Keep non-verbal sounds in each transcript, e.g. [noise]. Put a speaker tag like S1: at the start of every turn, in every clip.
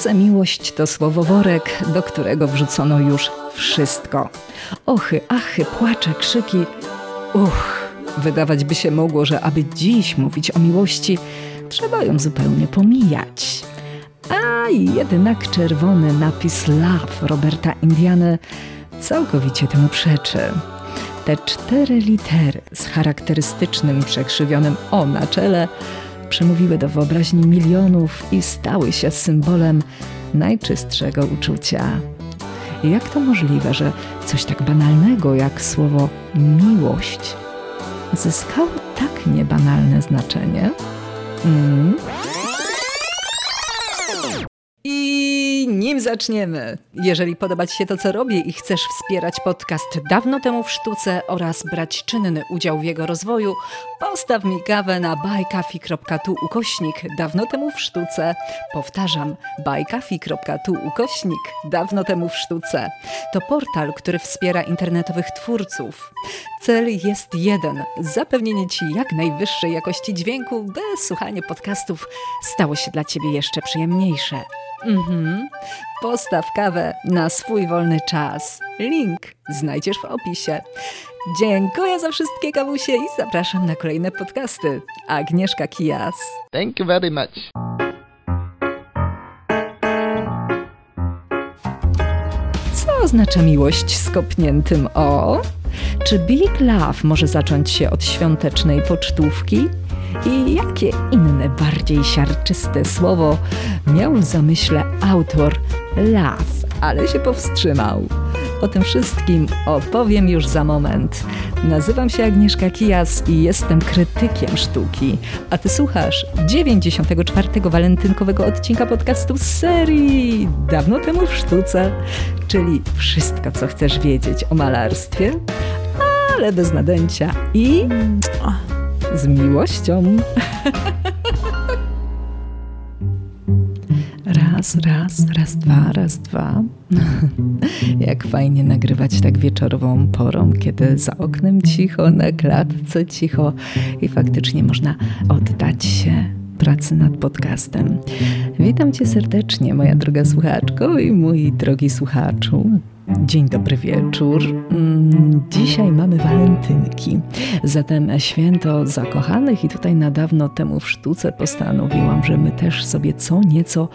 S1: sztuce miłość to słowoworek, do którego wrzucono już wszystko. Ochy, achy, płacze, krzyki. Uch, wydawać by się mogło, że aby dziś mówić o miłości, trzeba ją zupełnie pomijać. A jednak czerwony napis Love Roberta Indiany całkowicie temu przeczy. Te cztery litery z charakterystycznym przekrzywionym O na czele przemówiły do wyobraźni milionów i stały się symbolem najczystszego uczucia. Jak to możliwe, że coś tak banalnego jak słowo miłość zyskało tak niebanalne znaczenie? Mm. Nim zaczniemy, jeżeli podoba Ci się to, co robię i chcesz wspierać podcast Dawno temu w sztuce oraz brać czynny udział w jego rozwoju, postaw mi kawę na buycoffee.tu ukośnik Dawno temu w sztuce. Powtarzam, buycoffee.tu ukośnik Dawno temu w sztuce. To portal, który wspiera internetowych twórców. Cel jest jeden: zapewnienie Ci jak najwyższej jakości dźwięku, by słuchanie podcastów stało się dla Ciebie jeszcze przyjemniejsze. Mhm. Postaw kawę na swój wolny czas. Link znajdziesz w opisie. Dziękuję za wszystkie kawusie i zapraszam na kolejne podcasty. Agnieszka Kijas.
S2: Thank you very much.
S1: Co oznacza miłość z kopniętym O? Czy Big Love może zacząć się od świątecznej pocztówki? I jakie inne, bardziej siarczyste słowo miał w zamyśle autor Love, ale się powstrzymał? O tym wszystkim opowiem już za moment. Nazywam się Agnieszka Kijas i jestem krytykiem sztuki. A ty słuchasz 94. walentynkowego odcinka podcastu z serii Dawno temu w sztuce, czyli wszystko, co chcesz wiedzieć o malarstwie, ale bez nadęcia i z miłością. [laughs] Raz, raz, raz, dwa, raz, dwa. [laughs] Jak fajnie nagrywać tak wieczorową porą, kiedy za oknem cicho, na klatce cicho i faktycznie można oddać się pracy nad podcastem. Witam Cię serdecznie, moja droga słuchaczko i mój drogi słuchaczu. Dzień dobry wieczór. Mm, dzisiaj mamy walentynki, zatem święto zakochanych i tutaj na dawno temu w sztuce postanowiłam, że my też sobie co nieco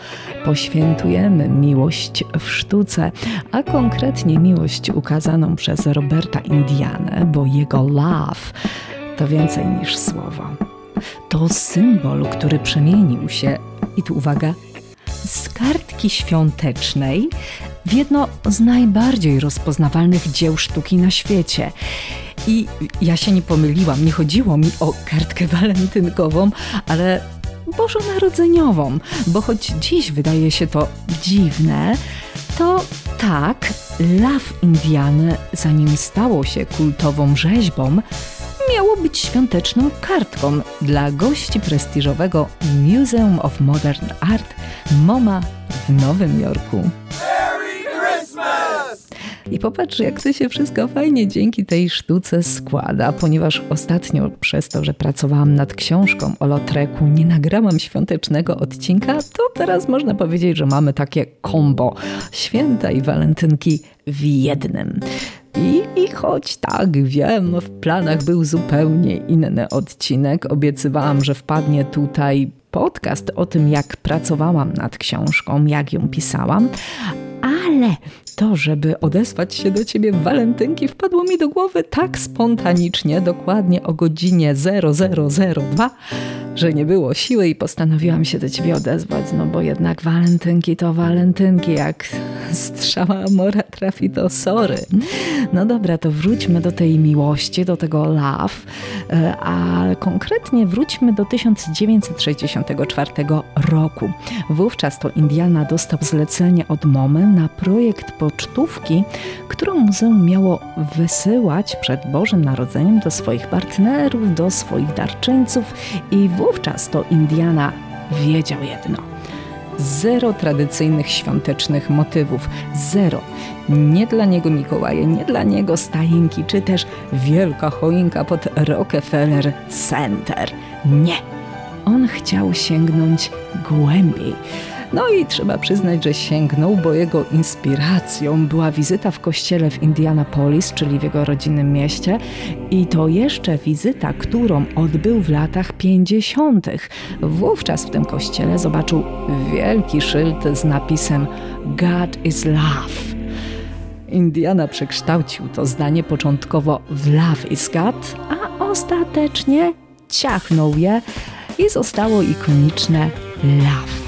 S1: poświętujemy miłość w sztuce, a konkretnie miłość ukazaną przez Roberta Indianę, bo jego love to więcej niż słowo. To symbol, który przemienił się, i tu uwaga, z kartki świątecznej w jedno z najbardziej rozpoznawalnych dzieł sztuki na świecie. I ja się nie pomyliłam, nie chodziło mi o kartkę [laughs] walentynkową, ale bożonarodzeniową, bo choć dziś wydaje się to dziwne, to tak, Love Indiany, zanim stało się kultową rzeźbą, miało być świąteczną kartką dla gości prestiżowego Museum of Modern Art MoMA w Nowym Jorku. I popatrz, jak to się wszystko fajnie dzięki tej sztuce składa, ponieważ ostatnio przez to, że pracowałam nad książką o Lotreku, nie nagrałam świątecznego odcinka, to teraz można powiedzieć, że mamy takie kombo święta i walentynki w jednym. I, I choć tak, wiem, w planach był zupełnie inny odcinek, obiecywałam, że wpadnie tutaj podcast o tym, jak pracowałam nad książką, jak ją pisałam, ale to, żeby odesłać się do ciebie w walentynki, wpadło mi do głowy tak spontanicznie, dokładnie o godzinie 0002, że nie było siły i postanowiłam się do ciebie odezwać, no bo jednak walentynki to walentynki, jak strzała mora trafi to sory. No dobra, to wróćmy do tej miłości, do tego love, e, a konkretnie wróćmy do 1964 roku. Wówczas to Indiana dostał zlecenie od Mamy na projekt pocztówki, którą muzeum miało wysyłać przed Bożym Narodzeniem do swoich partnerów, do swoich darczyńców i wówczas to Indiana wiedział jedno. Zero tradycyjnych świątecznych motywów. Zero. Nie dla niego Mikołaje, nie dla niego stajinki, czy też wielka choinka pod Rockefeller Center. Nie. On chciał sięgnąć głębiej No i trzeba przyznać, że sięgnął, bo jego inspiracją była wizyta w kościele w Indianapolis, czyli w jego rodzinnym mieście i to jeszcze wizyta, którą odbył w latach 50. Wówczas w tym kościele zobaczył wielki szyld z napisem God is love. Indiana przekształcił to zdanie początkowo w Love is God, a ostatecznie ciachnął je i zostało ikoniczne Love.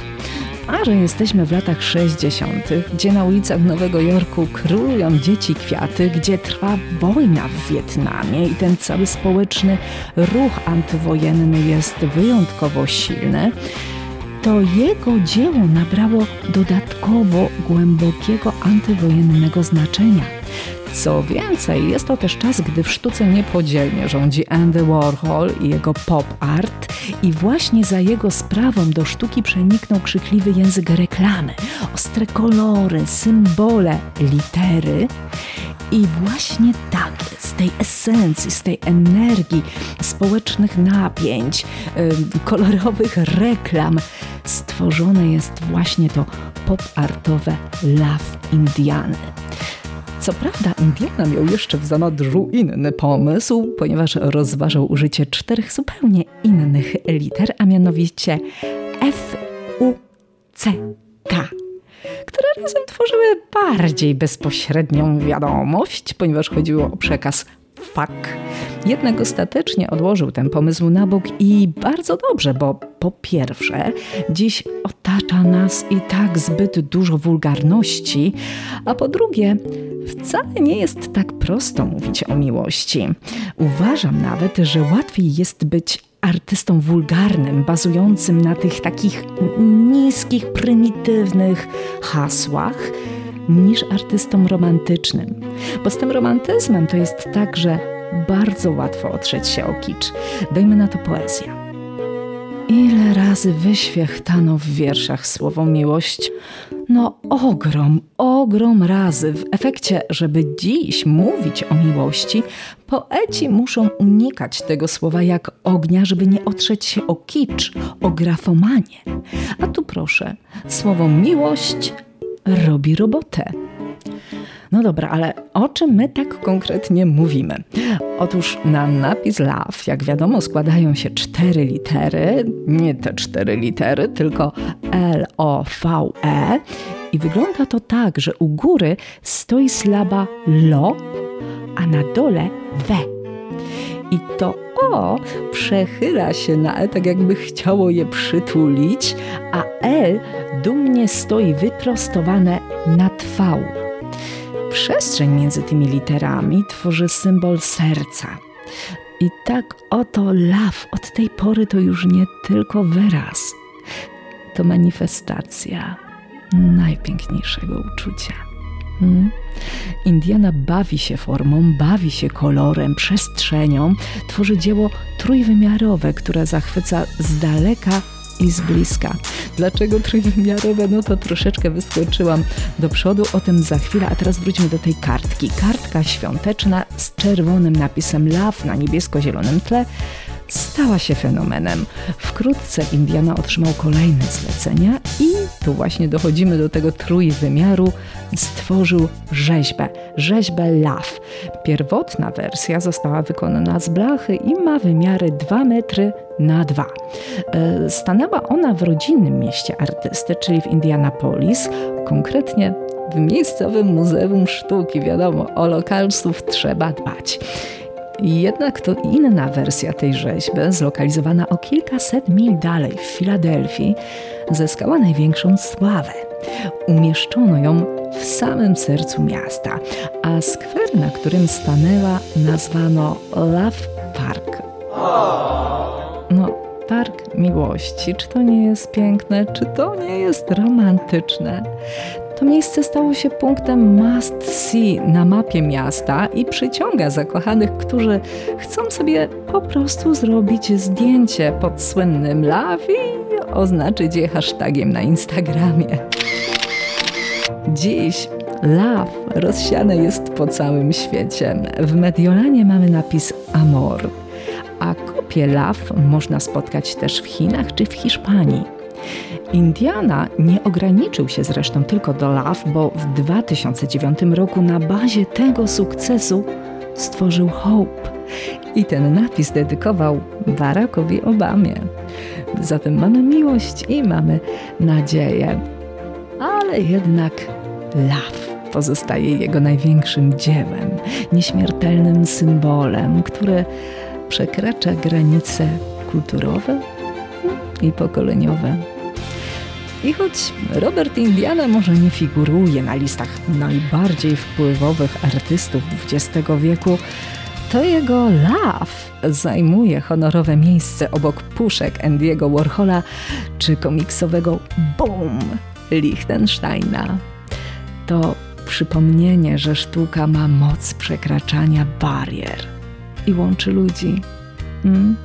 S1: A że jesteśmy w latach 60., gdzie na ulicach Nowego Jorku królują dzieci kwiaty, gdzie trwa wojna w Wietnamie i ten cały społeczny ruch antywojenny jest wyjątkowo silny, to jego dzieło nabrało dodatkowo głębokiego antywojennego znaczenia. Co więcej, jest to też czas, gdy w sztuce niepodzielnie rządzi Andy Warhol i jego pop art i właśnie za jego sprawą do sztuki przeniknął krzykliwy język reklamy, ostre kolory, symbole, litery. I właśnie tak, z tej esencji, z tej energii społecznych napięć, kolorowych reklam stworzone jest właśnie to pop-artowe Love Indiany. Co prawda, Indiana miał jeszcze w zanadrzu inny pomysł, ponieważ rozważał użycie czterech zupełnie innych liter, a mianowicie F, U, C, K które razem tworzyły bardziej bezpośrednią wiadomość, ponieważ chodziło o przekaz fuck. Jednak ostatecznie odłożył ten pomysł na bok i bardzo dobrze, bo po pierwsze, dziś otacza nas i tak zbyt dużo wulgarności, a po drugie, wcale nie jest tak prosto mówić o miłości. Uważam nawet, że łatwiej jest być artystą wulgarnym, bazującym na tych takich niskich, prymitywnych hasłach, niż artystą romantycznym. Bo z tym romantyzmem to jest tak, że bardzo łatwo otrzeć się o kicz. Dajmy na to poezja. Ile razy wyświechtano w wierszach słowo miłość? No ogrom, ogrom razy. W efekcie, żeby dziś mówić o miłości, poeci muszą unikać tego słowa jak ognia, żeby nie otrzeć się o kicz, o grafomanie. A tu proszę, słowo miłość robi robotę. No dobra, ale o czym my tak konkretnie mówimy? Otóż na napis love, jak wiadomo, składają się cztery litery, nie te cztery litery, tylko L-O-V-E. I wygląda to tak, że u góry stoi slaba lo, a na dole we. I to o przechyla się na E, tak jakby chciało je przytulić, a L dumnie stoi wyprostowane nad V. Przestrzeń między tymi literami tworzy symbol serca. I tak oto love od tej pory to już nie tylko wyraz, to manifestacja najpiękniejszego uczucia. Hmm? Indiana bawi się formą, bawi się kolorem, przestrzenią, tworzy dzieło trójwymiarowe, które zachwyca z daleka i z bliska. Dlaczego trójwymiarowe? No to troszeczkę wyskoczyłam do przodu, o tym za chwilę, a teraz wróćmy do tej kartki. Kartka świąteczna z czerwonym napisem Love na niebiesko-zielonym tle stała się fenomenem. Wkrótce Indiana otrzymał kolejne zlecenia i tu właśnie dochodzimy do tego trójwymiaru. Stworzył rzeźbę, rzeźbę Love. Pierwotna wersja została wykonana z blachy i ma wymiary 2 metry na 2. E, stanęła ona w rodzinnym mieście artysty, czyli w Indianapolis, konkretnie w miejscowym Muzeum Sztuki. Wiadomo, o lokalsów trzeba dbać. Jednak to inna wersja tej rzeźby, zlokalizowana o kilkaset mil dalej w Filadelfii, zyskała największą sławę. Umieszczono ją w samym sercu miasta, a skwer, na którym stanęła, nazwano Love Park. No, Park Miłości. Czy to nie jest piękne? Czy to nie jest romantyczne? To miejsce stało się punktem must see na mapie miasta i przyciąga zakochanych, którzy chcą sobie po prostu zrobić zdjęcie pod słynnym love i oznaczyć je hashtagiem na Instagramie. Dziś love rozsiane jest po całym świecie. W Mediolanie mamy napis Amor, a kopię love można spotkać też w Chinach czy w Hiszpanii.
S3: Indiana nie ograniczył się zresztą tylko do Love, bo w 2009 roku na bazie tego sukcesu stworzył Hope i ten napis dedykował Barackowi Obamie. Zatem mamy miłość i mamy nadzieję. Ale jednak Love pozostaje jego największym dziełem, nieśmiertelnym symbolem, które przekracza granice kulturowe i pokoleniowe. I choć Robert Indiana może nie figuruje na listach najbardziej wpływowych artystów XX wieku, to jego Love zajmuje honorowe miejsce obok puszek Andy'ego Warhola czy komiksowego Boom Lichtensteina. To przypomnienie, że sztuka ma moc przekraczania barier i łączy ludzi. Hmm?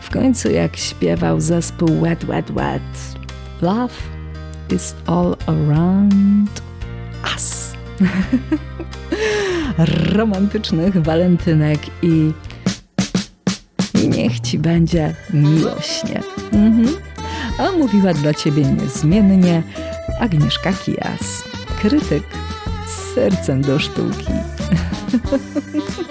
S3: W końcu, jak śpiewał zespół Wet Wet Wet, Love is all around us. [laughs] Romantycznych walentynek i, i niech ci będzie miłośnie. Mhm. A mówiła dla ciebie niezmiennie Agnieszka Kijas, krytyk z sercem do sztuki. [laughs]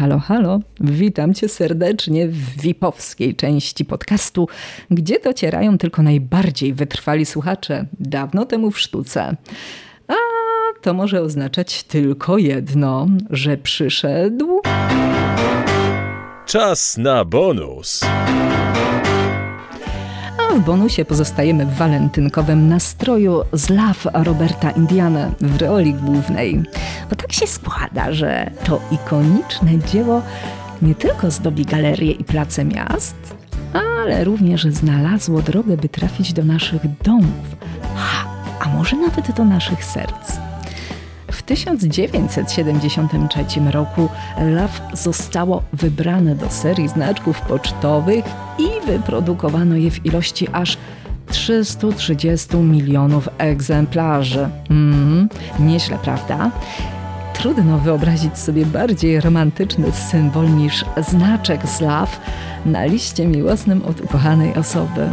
S3: Halo, halo, witam cię serdecznie w VIP-owskiej części podcastu, gdzie docierają tylko najbardziej wytrwali słuchacze dawno temu w sztuce. A to może oznaczać tylko jedno, że przyszedł
S2: Czas na bonus.
S1: W bonusie pozostajemy w walentynkowym nastroju z Love Roberta Indiana w roli głównej. Bo tak się składa, że to ikoniczne dzieło nie tylko zdobi galerie i place miast, ale również znalazło drogę, by trafić do naszych domów, a może nawet do naszych serc. W 1973 roku Love zostało wybrane do serii znaczków pocztowych i wyprodukowano je w ilości aż 330 milionów egzemplarzy. Mm, nieźle, prawda? Trudno wyobrazić sobie bardziej romantyczny symbol niż znaczek z Love na liście miłosnym od ukochanej osoby.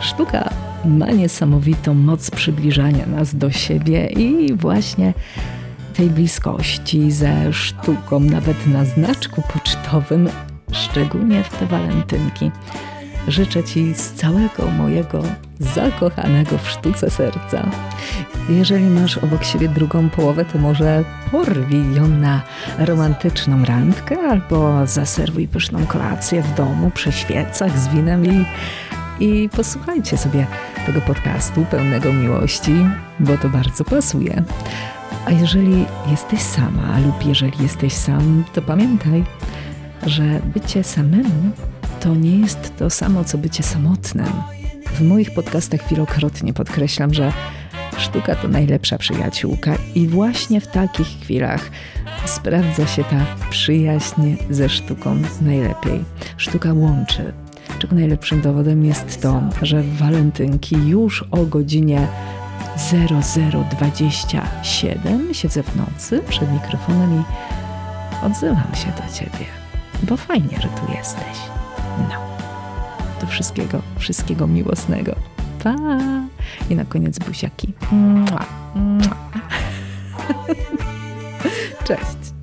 S1: Sztuka ma niesamowitą moc przybliżania nas do siebie i właśnie tej bliskości ze sztuką, nawet na znaczku pocztowym, szczególnie w te walentynki. Życzę Ci z całego mojego zakochanego w sztuce serca. Jeżeli masz obok siebie drugą połowę, to może porwij ją na romantyczną randkę albo zaserwuj pyszną kolację w domu przy świecach z winem i, i posłuchajcie sobie tego podcastu pełnego miłości, bo to bardzo pasuje. A jeżeli jesteś sama lub jeżeli jesteś sam, to pamiętaj, że bycie samemu to nie jest to samo, co bycie samotnym. W moich podcastach wielokrotnie podkreślam, że sztuka to najlepsza przyjaciółka i właśnie w takich chwilach sprawdza się ta przyjaźń ze sztuką najlepiej. Sztuka łączy, czego najlepszym dowodem jest to, że w walentynki już o godzinie 0027 siedzę w nocy przed mikrofonem i odzywam się do ciebie, bo fajnie, że tu jesteś. No, do wszystkiego, wszystkiego miłosnego. Pa! I na koniec buziaki. Mua, mua. [laughs] Cześć.